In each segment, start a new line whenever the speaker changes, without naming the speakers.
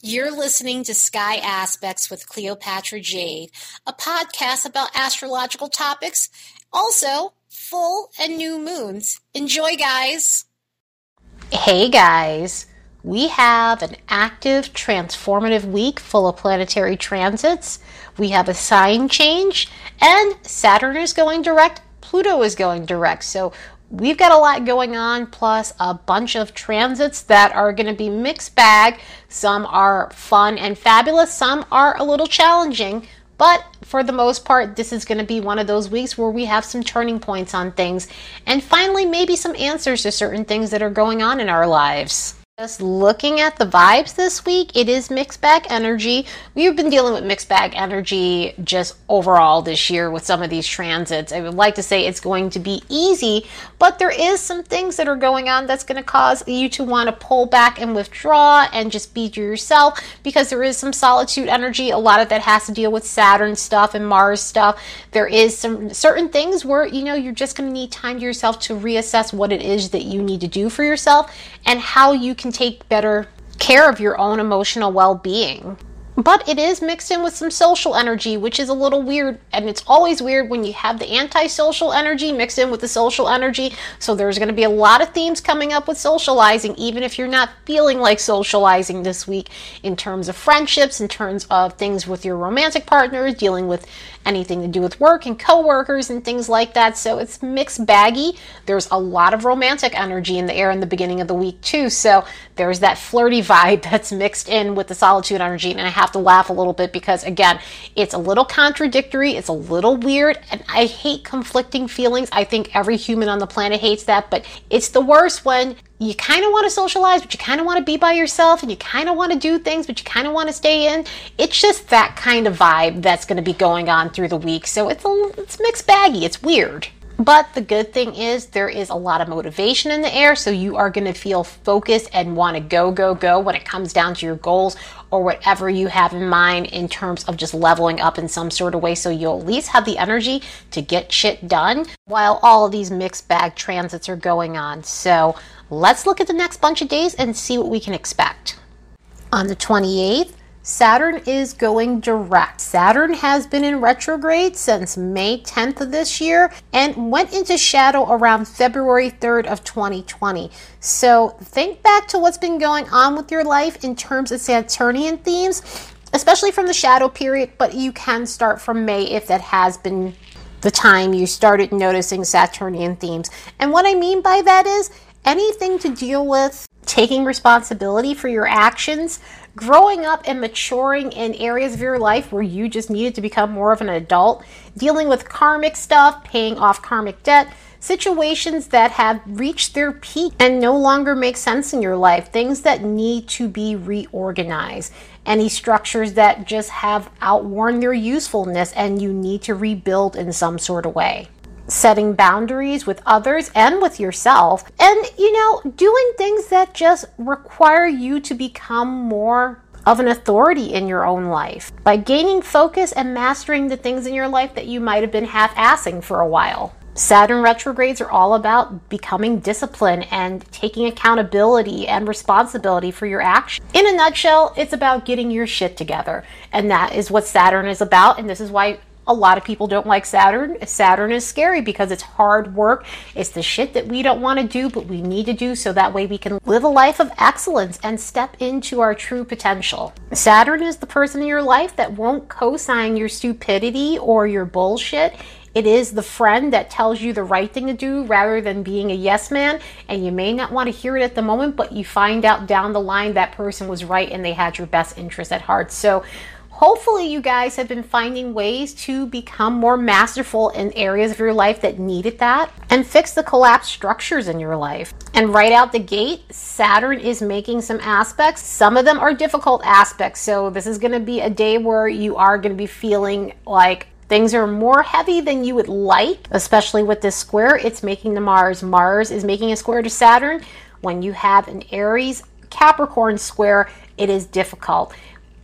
You're listening to Sky Aspects with Cleopatra Jade, a podcast about astrological topics, also full and new moons. Enjoy, guys.
Hey, guys. We have an active, transformative week full of planetary transits. We have a sign change, and Saturn is going direct, Pluto is going direct. So we've got a lot going on, plus a bunch of transits that are going to be mixed bag. Some are fun and fabulous, some are a little challenging. But for the most part, this is going to be one of those weeks where we have some turning points on things and finally maybe some answers to certain things that are going on in our lives. Just looking at the vibes this week, it is mixed bag energy. We've been dealing with mixed bag energy just overall this year with some of these transits. I would like to say it's going to be easy, but there is some things that are going on that's going to cause you to want to pull back and withdraw and just be to yourself because there is some solitude energy. A lot of that has to deal with Saturn stuff and Mars stuff. There is some certain things where you know you're just going to need time to yourself to reassess what it is that you need to do for yourself and how you can take better care of your own emotional well being. But it is mixed in with some social energy, which is a little weird. And it's always weird when you have the antisocial energy mixed in with the social energy. So there's going to be a lot of themes coming up with socializing, even if you're not feeling like socializing this week in terms of friendships, in terms of things with your romantic partners, dealing with anything to do with work and coworkers and things like that. So it's mixed baggy. There's a lot of romantic energy in the air in the beginning of the week too. So there's that flirty vibe that's mixed in with the solitude energy. And I have to laugh a little bit because again, it's a little contradictory. It's a little weird. And I hate conflicting feelings. I think every human on the planet hates that, but it's the worst when you kind of want to socialize, but you kind of want to be by yourself and you kind of want to do things, but you kind of want to stay in. It's just that kind of vibe that's going to be going on through the week. So it's a, it's mixed baggy. It's weird. But the good thing is there is a lot of motivation in the air, so you are going to feel focused and want to go, go, go when it comes down to your goals or whatever you have in mind in terms of just leveling up in some sort of way. So you'll at least have the energy to get shit done while all of these mixed bag transits are going on. So let's look at the next bunch of days and see what we can expect. On the 28th, Saturn is going direct. Saturn has been in retrograde since May 10th of this year and went into shadow around February 3rd of 2020. So think back to what's been going on with your life in terms of Saturnian themes, especially from the shadow period, but you can start from May if that has been the time you started noticing Saturnian themes. And what I mean by that is anything to deal with taking responsibility for your actions, growing up and maturing in areas of your life where you just needed to become more of an adult, dealing with karmic stuff, paying off karmic debt, situations that have reached their peak and no longer make sense in your life, things that need to be reorganized, any structures that just have outworn their usefulness and you need to rebuild in some sort of way setting boundaries with others and with yourself, and you know, doing things that just require you to become more of an authority in your own life by gaining focus and mastering the things in your life that you might have been half assing for a while. Saturn retrogrades are all about becoming disciplined and taking accountability and responsibility for your actions. In a nutshell, it's about getting your shit together. And that is what Saturn is about. And this is why a lot of people don't like Saturn. Saturn is scary because it's hard work. It's the shit that we don't want to do, but we need to do so that way we can live a life of excellence and step into our true potential. Saturn is the person in your life that won't co sign your stupidity or your bullshit. It is the friend that tells you the right thing to do rather than being a yes man. And you may not want to hear it at the moment, but you find out down the line that person was right and they had your best interest at heart. So, Hopefully, you guys have been finding ways to become more masterful in areas of your life that needed that and fix the collapsed structures in your life. And right out the gate, Saturn is making some aspects. Some of them are difficult aspects. So, this is going to be a day where you are going to be feeling like Things are more heavy than you would like, especially with this square. It's making the Mars. Mars is making a square to Saturn. When you have an Aries Capricorn square, it is difficult.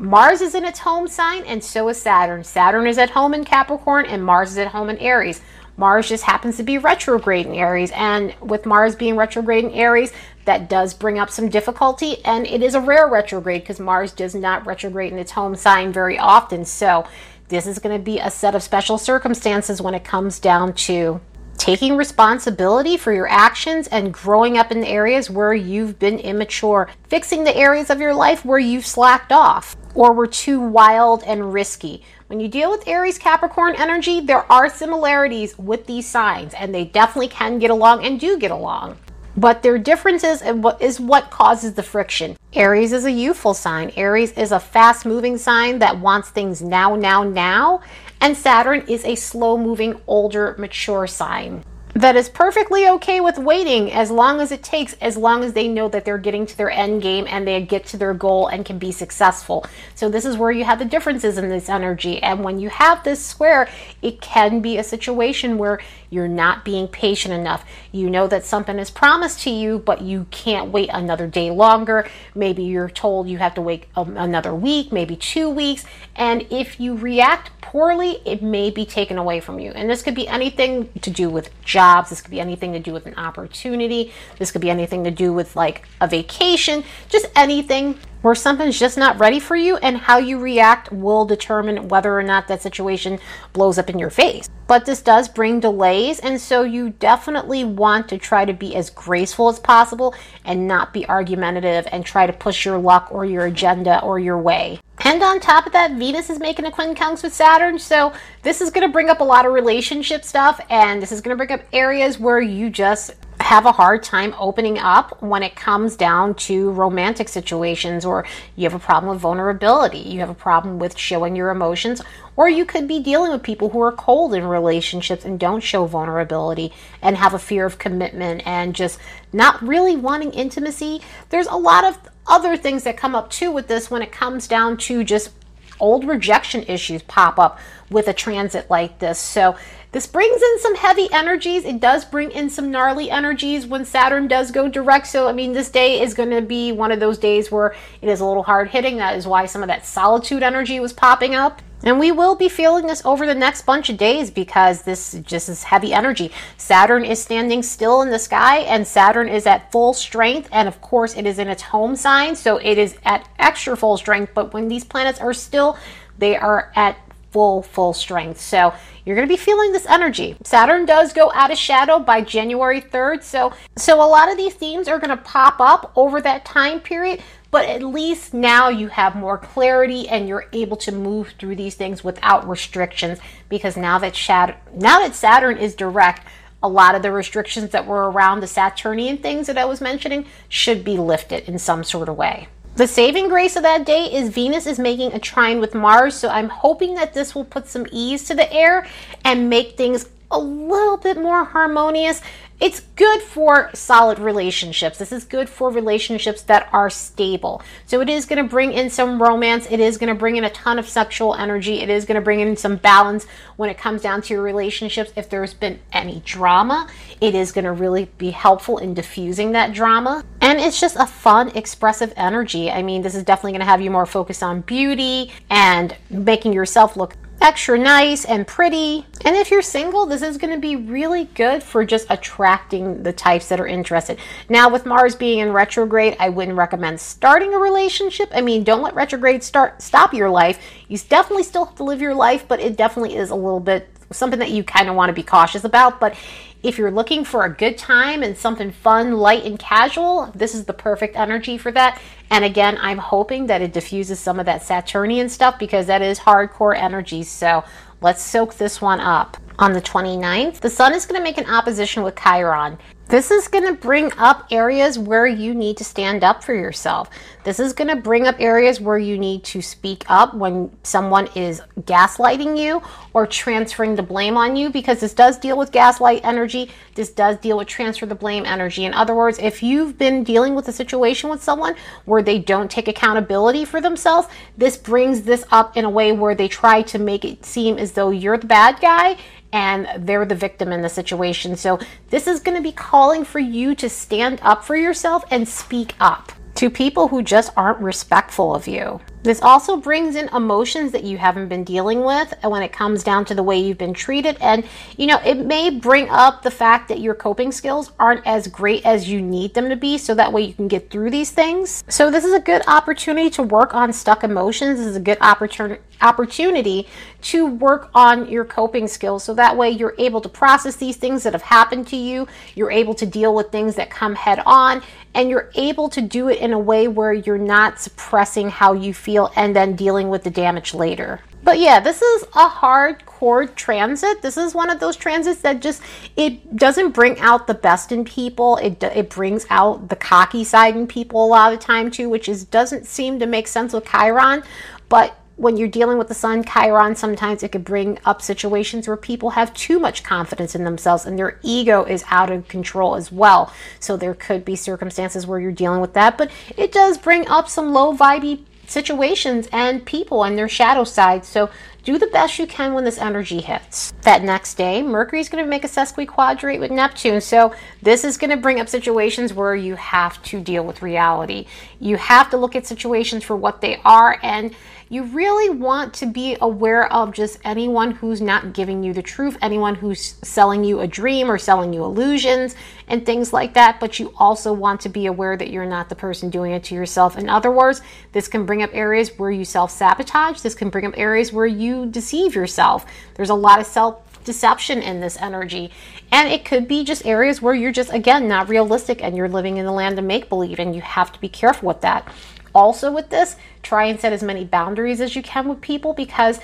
Mars is in its home sign, and so is Saturn. Saturn is at home in Capricorn, and Mars is at home in Aries. Mars just happens to be retrograde in Aries, and with Mars being retrograde in Aries, that does bring up some difficulty. And it is a rare retrograde because Mars does not retrograde in its home sign very often. So this is going to be a set of special circumstances when it comes down to taking responsibility for your actions and growing up in the areas where you've been immature, fixing the areas of your life where you've slacked off or were too wild and risky. When you deal with Aries Capricorn energy, there are similarities with these signs and they definitely can get along and do get along. But their differences is what causes the friction. Aries is a youthful sign. Aries is a fast moving sign that wants things now, now, now. And Saturn is a slow moving, older, mature sign that is perfectly okay with waiting as long as it takes, as long as they know that they're getting to their end game and they get to their goal and can be successful. So, this is where you have the differences in this energy. And when you have this square, it can be a situation where you're not being patient enough. You know that something is promised to you, but you can't wait another day longer. Maybe you're told you have to wait um, another week, maybe two weeks. And if you react poorly, it may be taken away from you. And this could be anything to do with jobs, this could be anything to do with an opportunity, this could be anything to do with like a vacation, just anything where something's just not ready for you and how you react will determine whether or not that situation blows up in your face. But this does bring delays, and so you definitely want to try to be as graceful as possible and not be argumentative and try to push your luck or your agenda or your way. And on top of that, Venus is making a quincunx with Saturn, so this is going to bring up a lot of relationship stuff, and this is going to bring up areas where you just have a hard time opening up when it comes down to romantic situations or you have a problem with vulnerability, you have a problem with showing your emotions, or you could be dealing with people who are cold in relationships and don't show vulnerability and have a fear of commitment and just not really wanting intimacy. There's a lot of other things that come up too with this when it comes down to just old rejection issues pop up with a transit like this. So this brings in some heavy energies. It does bring in some gnarly energies when Saturn does go direct. So, I mean, this day is going to be one of those days where it is a little hard hitting. That is why some of that solitude energy was popping up. And we will be feeling this over the next bunch of days because this just is heavy energy. Saturn is standing still in the sky and Saturn is at full strength. And of course, it is in its home sign. So it is at extra full strength. But when these planets are still, they are at full, full strength. So you're going to be feeling this energy. Saturn does go out of shadow by January 3rd. So, so a lot of these themes are going to pop up over that time period. But at least now you have more clarity and you're able to move through these things without restrictions because now that shadow, now that Saturn is direct, a lot of the restrictions that were around the Saturnian things that I was mentioning should be lifted in some sort of way. The saving grace of that day is Venus is making a trine with Mars, so I'm hoping that this will put some ease to the air and make things a little bit more harmonious it's good for solid relationships. This is good for relationships that are stable. So it is going to bring in some romance. It is going to bring in a ton of sexual energy. It is going to bring in some balance when it comes down to your relationships. If there's been any drama, it is going to really be helpful in diffusing that drama. And it's just a fun, expressive energy. I mean, this is definitely going to have you more focused on beauty and making yourself look extra nice and pretty. And if you're single, this is going to be really good for just attracting the types that are interested. Now, with Mars being in retrograde, I wouldn't recommend starting a relationship. I mean, don't let retrograde start stop your life. You definitely still have to live your life, but it definitely is a little bit something that you kind of want to be cautious about. But if you're looking for a good time and something fun, light, and casual, this is the perfect energy for that. And again, I'm hoping that it diffuses some of that Saturnian stuff because that is hardcore energy. So let's soak this one up. On the 29th, the Sun is going to make an opposition with Chiron. This is going to bring up areas where you need to stand up for yourself. This is going to bring up areas where you need to speak up when someone is gaslighting you or transferring the blame on you because this does deal with gaslight energy. This does deal with transfer the blame energy. In other words, if you've been dealing with a situation with someone where they don't take accountability for themselves, this brings this up in a way where they try to make it seem as though you're the bad guy and they're the victim in the situation. So, this is going to be calling for you to stand up for yourself and speak up to people who just aren't respectful of you. This also brings in emotions that you haven't been dealing with when it comes down to the way you've been treated. And, you know, it may bring up the fact that your coping skills aren't as great as you need them to be, so that way you can get through these things. So, this is a good opportunity to work on stuck emotions. This is a good opportunity opportunity to work on your coping skills so that way you're able to process these things that have happened to you you're able to deal with things that come head on and you're able to do it in a way where you're not suppressing how you feel and then dealing with the damage later but yeah, this is a hardcore transit. This is one of those transits that just it doesn't bring out the best in people. It it brings out the cocky side in people a lot of the time too, which is doesn't seem to make sense with Chiron. But when you're dealing with the sun, Chiron, sometimes it could bring up situations where people have too much confidence in themselves and their ego is out of control as well. So there could be circumstances where you're dealing with that, but it does bring up some low vibey situations and people and their shadow side. So do the best you can when this energy hits. That next day, Mercury is going to make a sesquiquadrate with Neptune. So this is going to bring up situations where you have to deal with reality. You have to look at situations for what they are and you really want to be aware of just anyone who's not giving you the truth, anyone who's selling you a dream or selling you illusions and things like that. But you also want to be aware that you're not the person doing it to yourself. In other words, this can bring up areas where you self sabotage, this can bring up areas where you deceive yourself. There's a lot of self deception in this energy. And it could be just areas where you're just, again, not realistic and you're living in the land of make believe, and you have to be careful with that also with this, try and set as many boundaries as you can with people because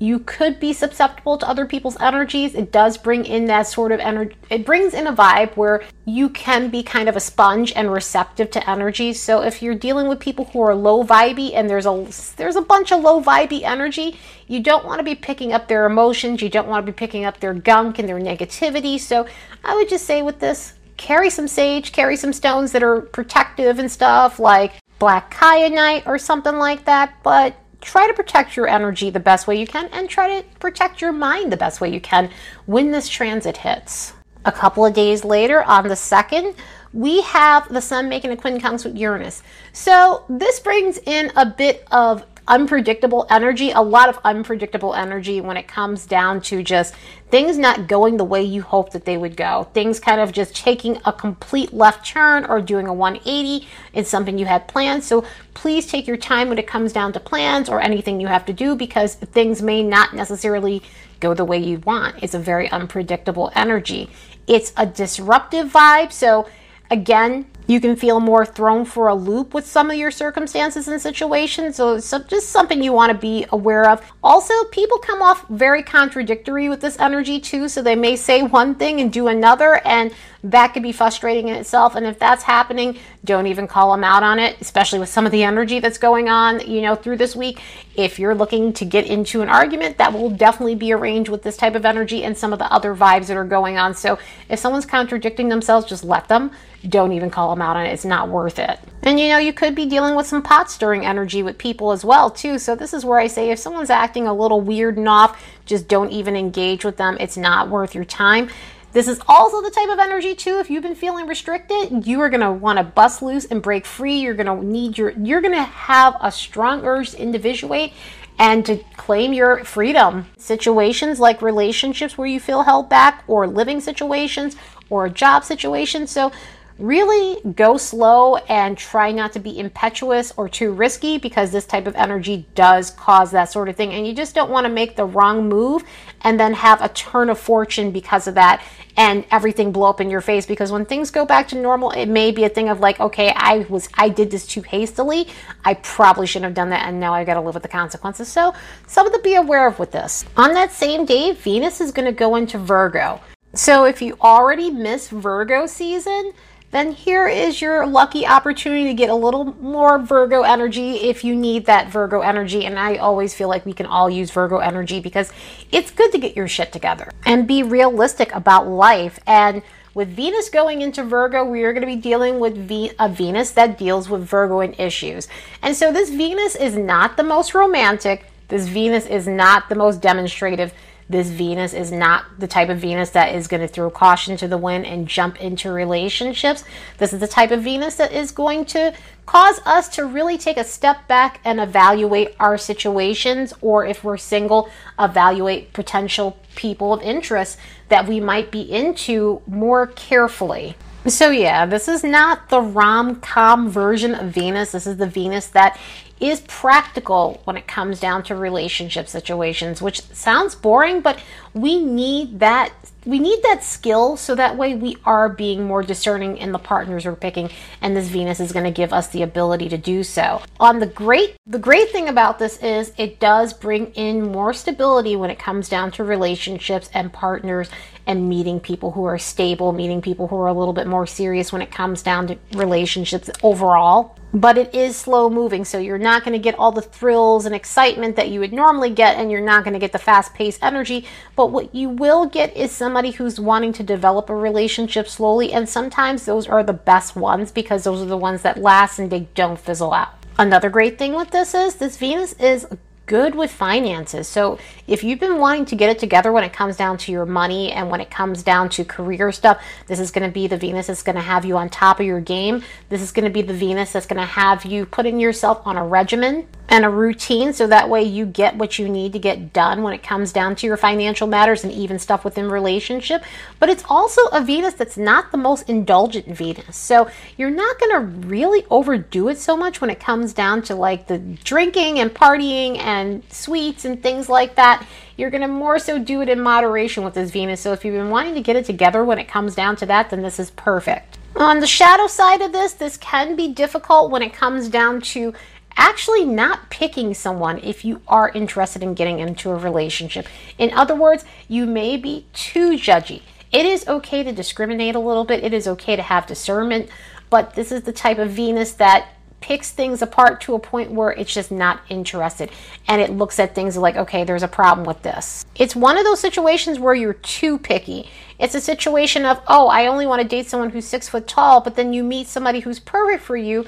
you could be susceptible to other people's energies. It does bring in that sort of energy. It brings in a vibe where you can be kind of a sponge and receptive to energy. So if you're dealing with people who are low vibey and there's a there's a bunch of low vibey energy, you don't want to be picking up their emotions. You don't want to be picking up their gunk and their negativity. So I would just say with this, carry some sage, carry some stones that are protective and stuff like black kyanite or something like that, but try to protect your energy the best way you can and try to protect your mind the best way you can when this transit hits. A couple of days later, on the 2nd, we have the sun making a quincunx with Uranus. So this brings in a bit of unpredictable energy, a lot of unpredictable energy when it comes down to just things not going the way you hope that they would go. Things kind of just taking a complete left turn or doing a 180 in something you had planned. So please take your time when it comes down to plans or anything you have to do because things may not necessarily go the way you want. It's a very unpredictable energy. It's a disruptive vibe. So again, you can feel more thrown for a loop with some of your circumstances and situations. So it's just something you want to be aware of. Also, people come off very contradictory with this energy too. So they may say one thing and do another, and that could be frustrating in itself. And if that's happening, don't even call them out on it, especially with some of the energy that's going on, you know, through this week. If you're looking to get into an argument, that will definitely be arranged with this type of energy and some of the other vibes that are going on. So if someone's contradicting themselves, just let them. Don't even call them out on it. It's not worth it. And you know, you could be dealing with some pot stirring energy with people as well, too. So this is where I say if someone's acting a little weird and off, just don't even engage with them. It's not worth your time. This is also the type of energy too. If you've been feeling restricted, you are gonna want to bust loose and break free. You're gonna need your. You're gonna have a strong urge to individuate and to claim your freedom. Situations like relationships where you feel held back, or living situations, or job situation. So really go slow and try not to be impetuous or too risky because this type of energy does cause that sort of thing. And you just don't want to make the wrong move and then have a turn of fortune because of that and everything blow up in your face. Because when things go back to normal it may be a thing of like okay i was i did this too hastily. I probably shouldn't have done that and now i got to live with the consequences. So something to be aware of with this. On that same day venus is going to go into virgo. So if you already miss virgo season then here is your lucky opportunity to get a little more Virgo energy if you need that Virgo energy. And I always feel like we can all use Virgo energy because it's good to get your shit together and be realistic about life. And with Venus going into Virgo, we are going to be dealing with a Venus that deals with Virgoan issues. And so this Venus is not the most romantic. This Venus is not the most demonstrative. This Venus is not the type of Venus that is going to throw caution to the wind and jump into relationships. This is the type of Venus that is going to cause us to really take a step back and evaluate our situations, or if we're single, evaluate potential people of interest that we might be into more carefully. So, yeah, this is not the rom com version of Venus. This is the Venus that is practical when it comes down to relationship situations, which sounds boring, but we need that we need that skill so that way we are being more discerning in the partners we're picking and this venus is going to give us the ability to do so. On the great the great thing about this is it does bring in more stability when it comes down to relationships and partners and meeting people who are stable meeting people who are a little bit more serious when it comes down to relationships overall. But it is slow moving so you're not going to get all the thrills and excitement that you would normally get and you're not going to get the fast paced energy. But what you will get is somebody who's wanting to develop a relationship slowly and sometimes those are the best ones because those are the ones that last and they don't fizzle out. Another great thing with this is this venus is good with finances. So if you've been wanting to get it together when it comes down to your money and when it comes down to career stuff, this is going to be the Venus that's going to have you on top of your game. This is going to be the Venus that's going to have you putting yourself on a regimen and a routine so that way you get what you need to get done when it comes down to your financial matters and even stuff within relationship but it's also a venus that's not the most indulgent venus so you're not going to really overdo it so much when it comes down to like the drinking and partying and sweets and things like that you're going to more so do it in moderation with this venus so if you've been wanting to get it together when it comes down to that then this is perfect on the shadow side of this, this can be difficult when it comes down to actually not picking someone if you are interested in getting into a relationship. In other words, you may be too judgy. It is okay to discriminate a little bit, it is okay to have discernment, but this is the type of Venus that picks things apart to a point where it's just not interested and it looks at things like, okay, there's a problem with this. It's one of those situations where you're too picky. It's a situation of, oh, I only want to date someone who's six foot tall, but then you meet somebody who's perfect for you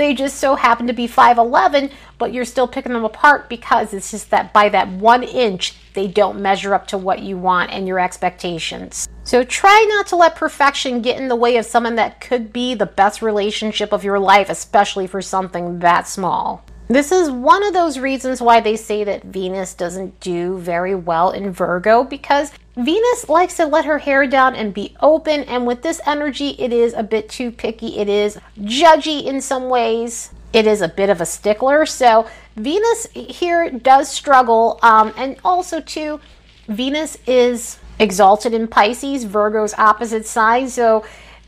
they just so happen to be 5'11, but you're still picking them apart because it's just that by that one inch, they don't measure up to what you want and your expectations. So try not to let perfection get in the way of someone that could be the best relationship of your life, especially for something that small. This is one of those reasons why they say that Venus doesn't do very well in Virgo because Venus likes to let her hair down and be open, and with this energy, it is a bit too picky. It is judgy in some ways. It is a bit of a stickler. So, Venus here does struggle, um, and also, too, Venus is exalted in Pisces, Virgo's opposite sign. So,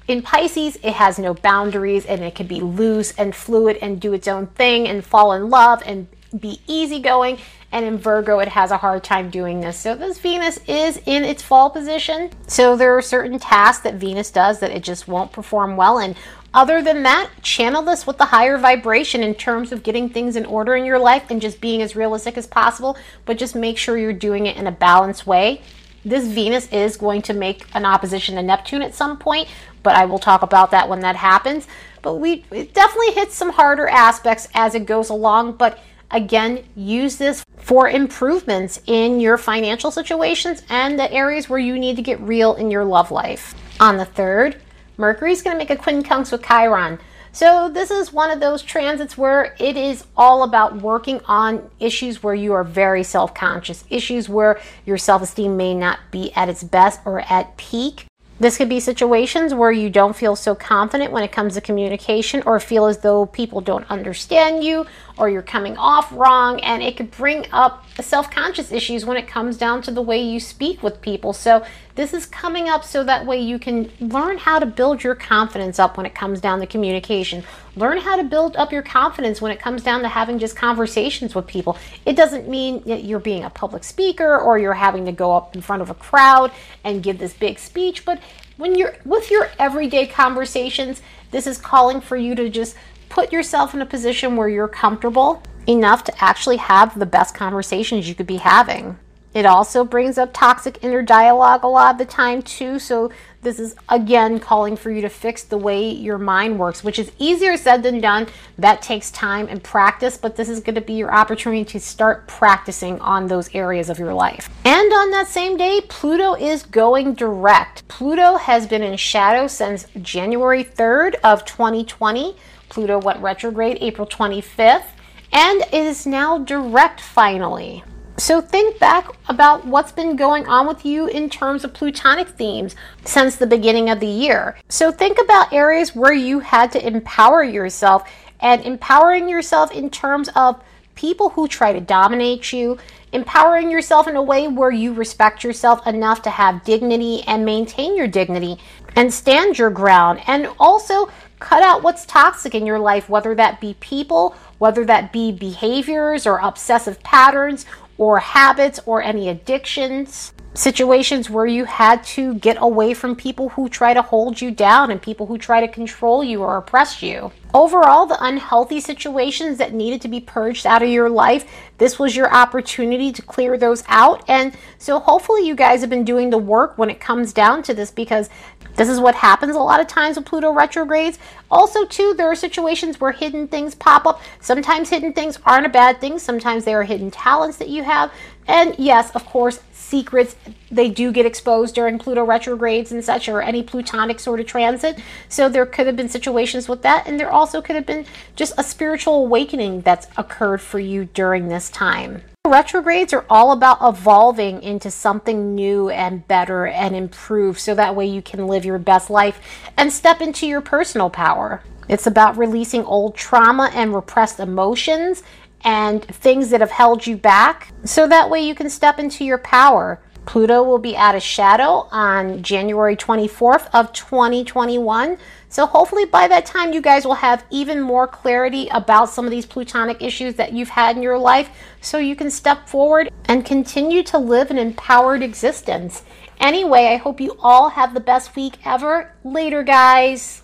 in Pisces, it has no boundaries and it can be loose and fluid and do its own thing and fall in love and be easygoing. And in Virgo, it has a hard time doing this. So this Venus is in its fall position. So there are certain tasks that Venus does that it just won't perform well in. Other than that, channel this with the higher vibration in terms of getting things in order in your life and just being as realistic as possible, but just make sure you're doing it in a balanced way. This Venus is going to make an opposition to Neptune at some point, but I will talk about that when that happens. But we it definitely hits some harder aspects as it goes along. But again, use this for improvements in your financial situations and the areas where you need to get real in your love life. On the third, Mercury is going to make a quincunx with Chiron. So, this is one of those transits where it is all about working on issues where you are very self conscious, issues where your self esteem may not be at its best or at peak. This could be situations where you don't feel so confident when it comes to communication or feel as though people don't understand you or you're coming off wrong. And it could bring up self conscious issues when it comes down to the way you speak with people. So, this is coming up so that way you can learn how to build your confidence up when it comes down to communication. Learn how to build up your confidence when it comes down to having just conversations with people. It doesn't mean that you're being a public speaker or you're having to go up in front of a crowd and give this big speech, but when you're with your everyday conversations, this is calling for you to just put yourself in a position where you're comfortable enough to actually have the best conversations you could be having. It also brings up toxic inner dialogue a lot of the time, too. So, This is again calling for you to fix the way your mind works, which is easier said than done. That takes time and practice, but this is going to be your opportunity to start practicing on those areas of your life. And on that same day, Pluto is going direct. Pluto has been in shadow since January 3rd of 2020. Pluto went retrograde April 25th and is now direct finally. So think back about what's been going on with you in terms of plutonic themes since the beginning of the year. So think about areas where you had to empower yourself and empowering yourself in terms of people who try to dominate you, empowering yourself in a way where you respect yourself enough to have dignity and maintain your dignity and stand your ground and also cut out what's toxic in your life, whether that be people, whether that be behaviors or obsessive patterns or habits or any addictions, situations where you had to get away from people who try to hold you down and people who try to control you or oppress you. Overall, the unhealthy situations that needed to be purged out of your life, this was your opportunity to clear those out. And so, hopefully, you guys have been doing the work when it comes down to this because this is what happens a lot of times with Pluto retrogrades. Also, too, there are situations where hidden things pop up. Sometimes hidden things aren't a bad thing, sometimes they are hidden talents that you have. And yes, of course, secrets they do get exposed during Pluto retrogrades and such, or any plutonic sort of transit. So there could have been situations with that, and there also could have been just a spiritual awakening that's occurred for you during this time. Retrogrades are all about evolving into something new and better and improved so that way you can live your best life and step into your personal power. It's about releasing old trauma and repressed emotions and things that have held you back so that way you can step into your power. Pluto will be out of shadow on January 24th of 2021. So hopefully by that time you guys will have even more clarity about some of these plutonic issues that you've had in your life so you can step forward and continue to live an empowered existence. Anyway, I hope you all have the best week ever. Later guys.